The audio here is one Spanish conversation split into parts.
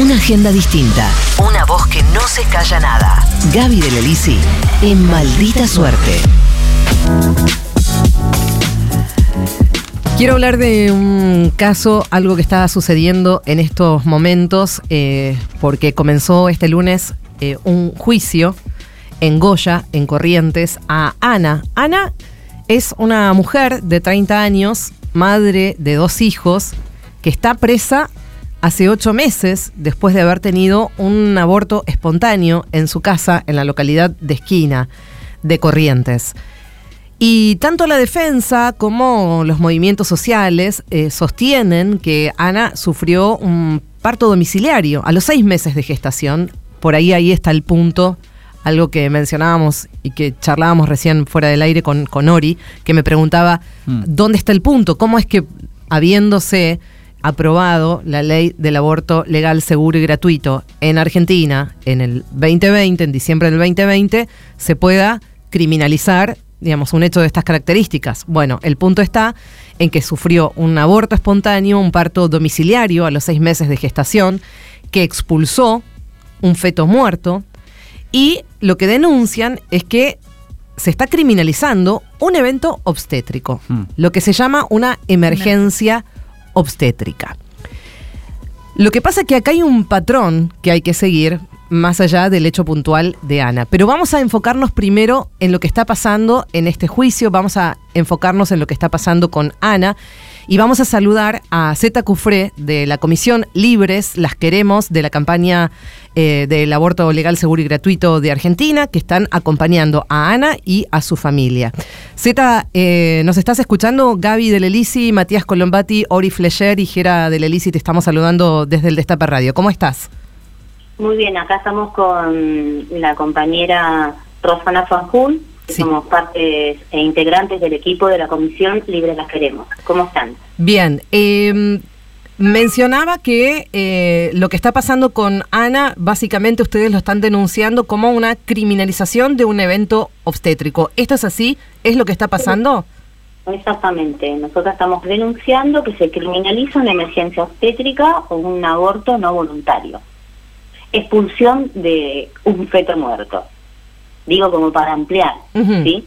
Una agenda distinta. Una voz que no se calla nada. Gaby de Lelisi en Maldita Suerte. Quiero hablar de un caso, algo que está sucediendo en estos momentos, eh, porque comenzó este lunes eh, un juicio en Goya, en Corrientes, a Ana. Ana es una mujer de 30 años, madre de dos hijos, que está presa hace ocho meses después de haber tenido un aborto espontáneo en su casa en la localidad de Esquina de Corrientes. Y tanto la defensa como los movimientos sociales eh, sostienen que Ana sufrió un parto domiciliario a los seis meses de gestación. Por ahí ahí está el punto, algo que mencionábamos y que charlábamos recién fuera del aire con, con Ori, que me preguntaba, Mm. ¿dónde está el punto? ¿Cómo es que habiéndose aprobado la ley del aborto legal, seguro y gratuito en Argentina en el 2020, en diciembre del 2020, se pueda criminalizar, digamos, un hecho de estas características. Bueno, el punto está en que sufrió un aborto espontáneo, un parto domiciliario a los seis meses de gestación, que expulsó un feto muerto, y lo que denuncian es que se está criminalizando un evento obstétrico, Mm. lo que se llama una emergencia obstétrica. Lo que pasa es que acá hay un patrón que hay que seguir más allá del hecho puntual de Ana. Pero vamos a enfocarnos primero en lo que está pasando en este juicio, vamos a enfocarnos en lo que está pasando con Ana y vamos a saludar a Zeta Cufré de la Comisión Libres, las queremos, de la campaña eh, del aborto legal, seguro y gratuito de Argentina, que están acompañando a Ana y a su familia. Zeta, eh, ¿nos estás escuchando? Gaby de Lelisi, Matías Colombati, Ori Flecher y Gera de Lelisi, te estamos saludando desde el Destape Radio. ¿Cómo estás? Muy bien, acá estamos con la compañera Rosana Fanjul, que Sí. somos partes e integrantes del equipo de la Comisión Libre Las Queremos. ¿Cómo están? Bien, eh, mencionaba que eh, lo que está pasando con Ana, básicamente ustedes lo están denunciando como una criminalización de un evento obstétrico. ¿Esto es así? ¿Es lo que está pasando? Exactamente, nosotros estamos denunciando que se criminaliza una emergencia obstétrica o un aborto no voluntario. Expulsión de un feto muerto. Digo como para ampliar. ¿sí?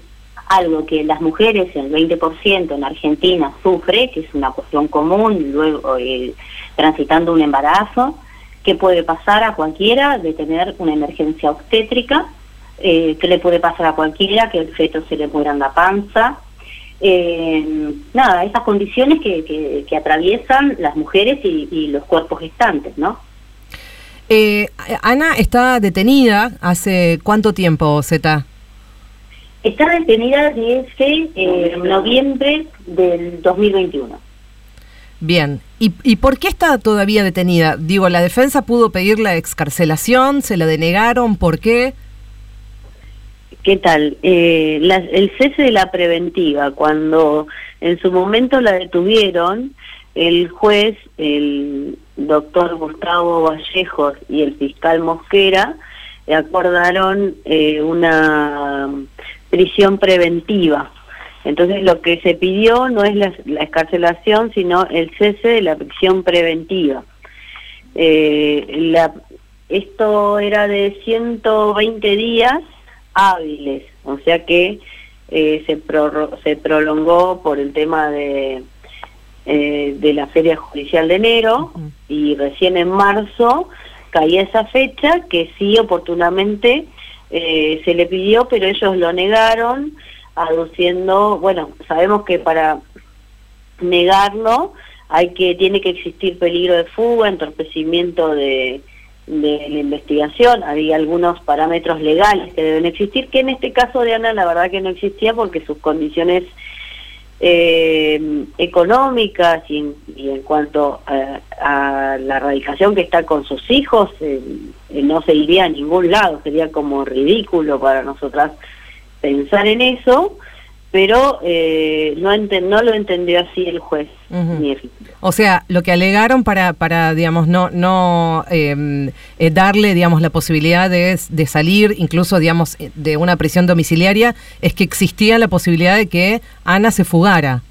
Algo que las mujeres, el 20% en Argentina sufre, que es una cuestión común, luego eh, transitando un embarazo, que puede pasar a cualquiera de tener una emergencia obstétrica, eh, que le puede pasar a cualquiera que el feto se le muera en la panza, eh, nada, esas condiciones que, que, atraviesan las mujeres y, y los cuerpos gestantes, ¿no? Eh, Ana está detenida hace cuánto tiempo, Zeta? Está detenida desde eh, noviembre del 2021. Bien. ¿Y, ¿Y por qué está todavía detenida? Digo, la defensa pudo pedir la excarcelación, se la denegaron, ¿por qué? ¿Qué tal? Eh, la- el cese de la preventiva, cuando en su momento la detuvieron, el juez, el doctor Gustavo Vallejos y el fiscal Mosquera eh, acordaron eh, una prisión preventiva. Entonces lo que se pidió no es la, la escarcelación, sino el cese de la prisión preventiva. Eh, la, esto era de 120 días hábiles, o sea que eh, se, prorro- se prolongó por el tema de, eh, de la Feria Judicial de enero y recién en marzo caía esa fecha que sí oportunamente eh, se le pidió, pero ellos lo negaron, aduciendo, bueno, sabemos que para negarlo hay que tiene que existir peligro de fuga, entorpecimiento de, de la investigación, había algunos parámetros legales que deben existir, que en este caso de Ana la verdad que no existía porque sus condiciones eh, económicas y y en cuanto a, a la radicación que está con sus hijos, eh, eh, no se iría a ningún lado, sería como ridículo para nosotras pensar en eso, pero eh, no, no lo entendió así el juez. Ni el- O sea, lo que alegaron para, para digamos, no, no eh, eh, darle, digamos, la posibilidad de, de salir, incluso, digamos, eh, de una prisión domiciliaria, es que existía la posibilidad de que Ana se fugara.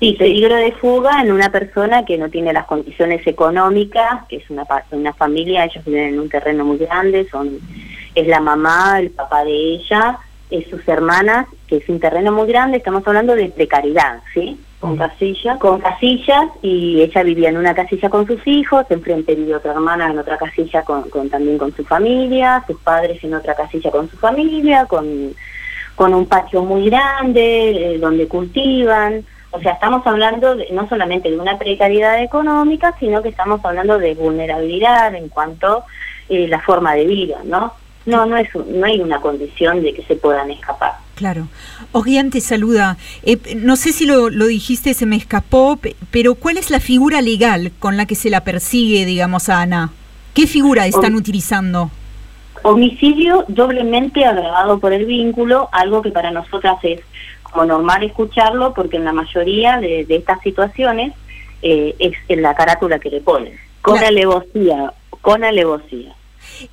Sí, peligro de fuga en una persona que no tiene las condiciones económicas, que es una, una familia, ellos viven en un terreno muy grande, son es la mamá, el papá de ella, es sus hermanas, que es un terreno muy grande, estamos hablando de precariedad, ¿sí? Con casillas. Con casillas, y ella vivía en una casilla con sus hijos, enfrente vivía otra hermana en otra casilla con, también con su familia, sus padres en otra casilla con su familia, con, con un patio muy grande, eh, donde cultivan. O sea, estamos hablando no solamente de una precariedad económica, sino que estamos hablando de vulnerabilidad en cuanto a eh, la forma de vida, ¿no? No, no, es, no hay una condición de que se puedan escapar. Claro. Ogian te saluda. Eh, no sé si lo, lo, dijiste, se me escapó, pero ¿cuál es la figura legal con la que se la persigue, digamos, a Ana? ¿Qué figura están utilizando? Homicidio doblemente agravado por el vínculo, algo que para nosotras es como normal escucharlo, porque en la mayoría de, estas situaciones eh, es en la carátula que le ponen. Con alevosía, con alevosía.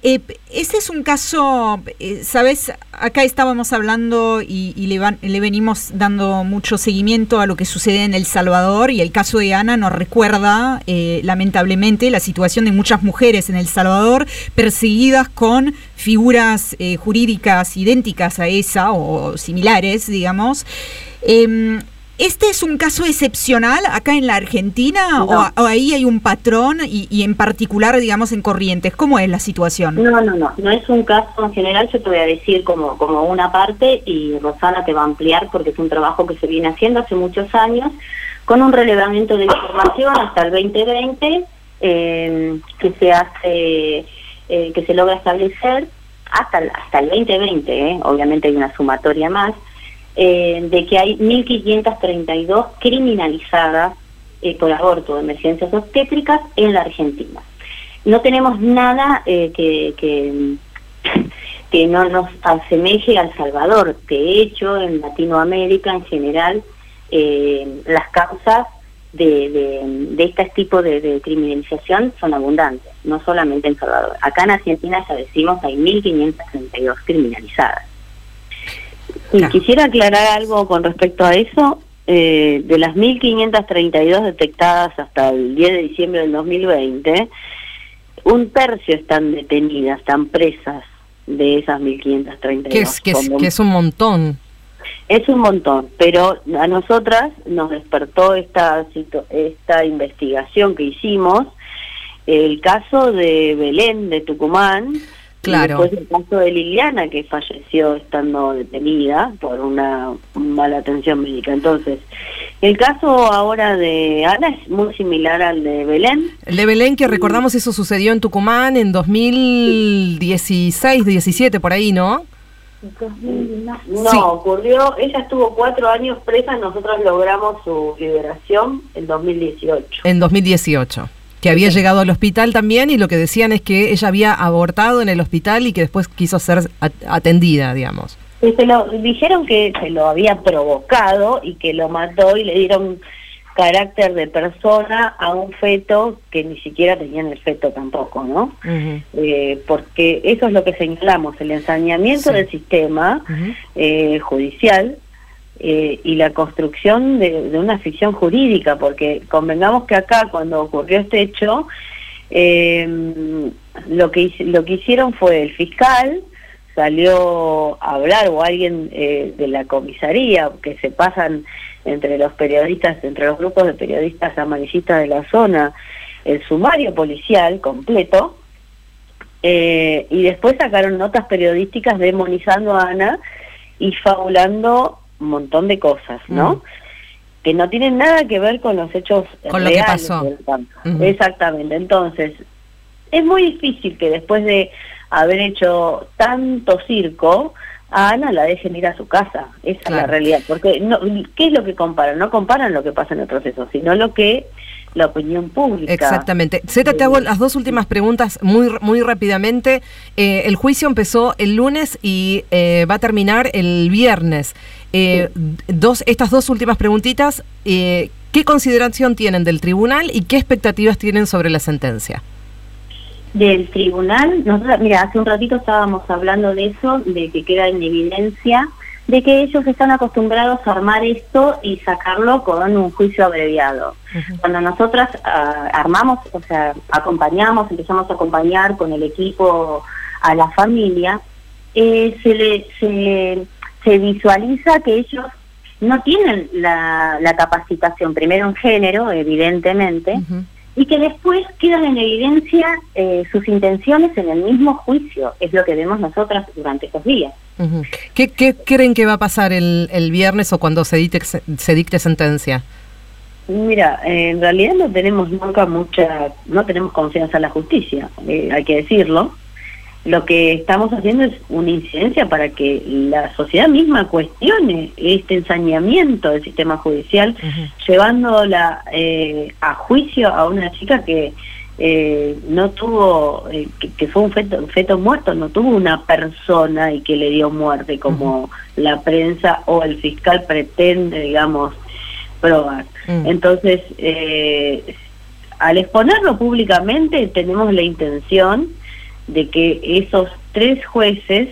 Eh, ese es un caso, eh, sabes, acá estábamos hablando y, le, venimos dando mucho seguimiento a lo que sucede en El Salvador y el caso de Ana nos recuerda eh, lamentablemente la situación de muchas mujeres en El Salvador perseguidas con figuras jurídicas idénticas a esa o similares, digamos. ¿Este es un caso excepcional acá en la Argentina o, ahí hay un patrón y, en particular, digamos, en Corrientes? ¿Cómo es la situación? No, no, no, no es un caso en general, yo te voy a decir como, como una parte y Rosana te va a ampliar porque es un trabajo que se viene haciendo hace muchos años con un relevamiento de información hasta el 2020 eh, que se hace, eh, que se logra establecer hasta, hasta el 2020, eh, obviamente hay una sumatoria más, eh, de que hay 1.532 criminalizadas eh, por aborto de emergencias obstétricas en la Argentina. No tenemos nada eh, que, que, no nos asemeje al Salvador. De hecho, en Latinoamérica en general, las causas de, de, este tipo de, criminalización son abundantes, no solamente en Salvador. Acá en Argentina, ya decimos, hay 1.532 criminalizadas. Sí, quisiera aclarar algo con respecto a eso. Eh, de las 1.532 detectadas hasta el 10 de diciembre del 2020, un tercio están detenidas, están presas de esas 1.532. Que es, que, es, que es un montón. Es un montón, pero a nosotras nos despertó esta, esta investigación que hicimos, el caso de Belén de Tucumán, Claro. después el caso de Liliana, que falleció estando detenida por una mala atención médica. Entonces, el caso ahora de Ana es muy similar al de Belén. El de Belén, que recordamos eso sucedió en Tucumán en 2016, 17, por ahí, ¿no? No, ocurrió, ella estuvo cuatro años presa, nosotros logramos su liberación en 2018. En 2018 que había llegado al hospital también y lo que decían es que ella había abortado en el hospital y que después quiso ser atendida, digamos. se lo dijeron que se lo había provocado y que lo mató y le dieron carácter de persona a un feto que ni siquiera tenían el feto tampoco, ¿no? Eh, porque eso es lo que señalamos, el ensañamiento del sistema eh, judicial eh, y la construcción de, una ficción jurídica, porque convengamos que acá cuando ocurrió este hecho, eh, lo, que, lo que hicieron fue el fiscal salió a hablar o alguien eh, de la comisaría que se pasan entre los periodistas, entre los grupos de periodistas amarillistas de la zona, el sumario policial completo, y después sacaron notas periodísticas demonizando a Ana y fabulando un montón de cosas, ¿no? Mm. Que no tienen nada que ver con los hechos con lo que pasó. Exactamente. Entonces, es muy difícil que después de haber hecho tanto circo, a Ana la dejen ir a su casa. Esa es la realidad. Porque, no, ¿qué es lo que comparan? No comparan lo que pasa en el proceso, sino lo que la opinión pública. Exactamente. Zeta, te hago las dos últimas preguntas muy, muy rápidamente. Eh, el juicio empezó el lunes y eh, va a terminar el viernes. Eh, dos, estas dos últimas preguntitas, ¿qué consideración tienen del tribunal y qué expectativas tienen sobre la sentencia? Del tribunal, nosotros, mira, hace un ratito estábamos hablando de eso, de que queda en evidencia de que ellos están acostumbrados a armar esto y sacarlo con un juicio abreviado. Cuando nosotras ah, armamos, o sea, acompañamos, empezamos a acompañar con el equipo a la familia, eh, se, le, se, se visualiza que ellos no tienen la, la capacitación, primero en género, evidentemente, y que después quedan en evidencia eh, sus intenciones en el mismo juicio, es lo que vemos nosotras durante estos días. ¿Qué, creen que va a pasar el, el viernes o cuando se dicte, se dicte sentencia? Mira, en realidad no tenemos nunca mucha, no tenemos confianza en la justicia, eh, hay que decirlo lo que estamos haciendo es una incidencia para que la sociedad misma cuestione este ensañamiento del sistema judicial, llevándola eh, a juicio a una chica que eh, no tuvo, eh, que, fue un feto, feto muerto, no tuvo una persona y que le dio muerte como la prensa o el fiscal pretende, digamos, probar. Mm. Entonces, al exponerlo públicamente tenemos la intención de que esos tres jueces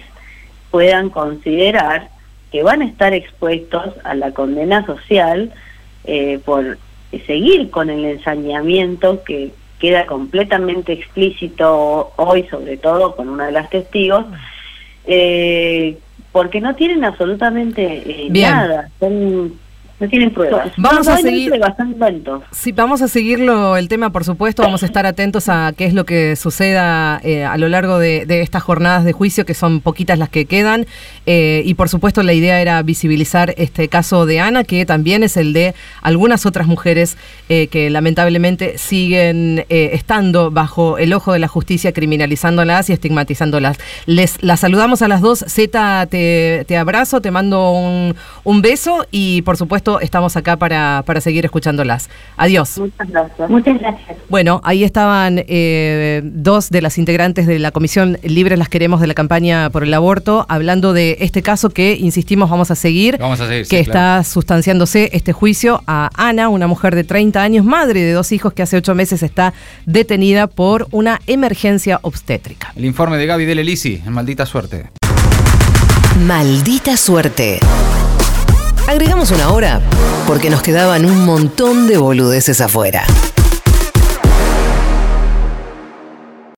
puedan considerar que van a estar expuestos a la condena social eh, por seguir con el ensañamiento que queda completamente explícito hoy, sobre todo con una de las testigos, eh, porque no tienen absolutamente eh, nada, son no tienen pruebas. Vamos a seguir. Sí, vamos a seguirlo el tema, por supuesto. Vamos a estar atentos a qué es lo que suceda eh, a lo largo de, estas jornadas de juicio, que son poquitas las que quedan. Eh, y por supuesto, la idea era visibilizar este caso de Ana, que también es el de algunas otras mujeres eh, que lamentablemente siguen estando bajo el ojo de la justicia, criminalizándolas y estigmatizándolas. Les las saludamos a las dos. Z, te, te abrazo, te mando un, un beso y por supuesto estamos acá para, para seguir escuchándolas. Adiós. Muchas gracias. Muchas gracias. Bueno, ahí estaban eh, dos de las integrantes de la Comisión Libres las Queremos de la campaña por el aborto, hablando de este caso que, insistimos, vamos a seguir. Vamos a seguir. Que está sustanciándose este juicio a Ana, una mujer de 30 años, madre de dos hijos que hace ocho meses está detenida por una emergencia obstétrica. El informe de Gaby Delelisi, en Maldita Suerte. Maldita Suerte. Agregamos una hora porque nos quedaban un montón de boludeces afuera.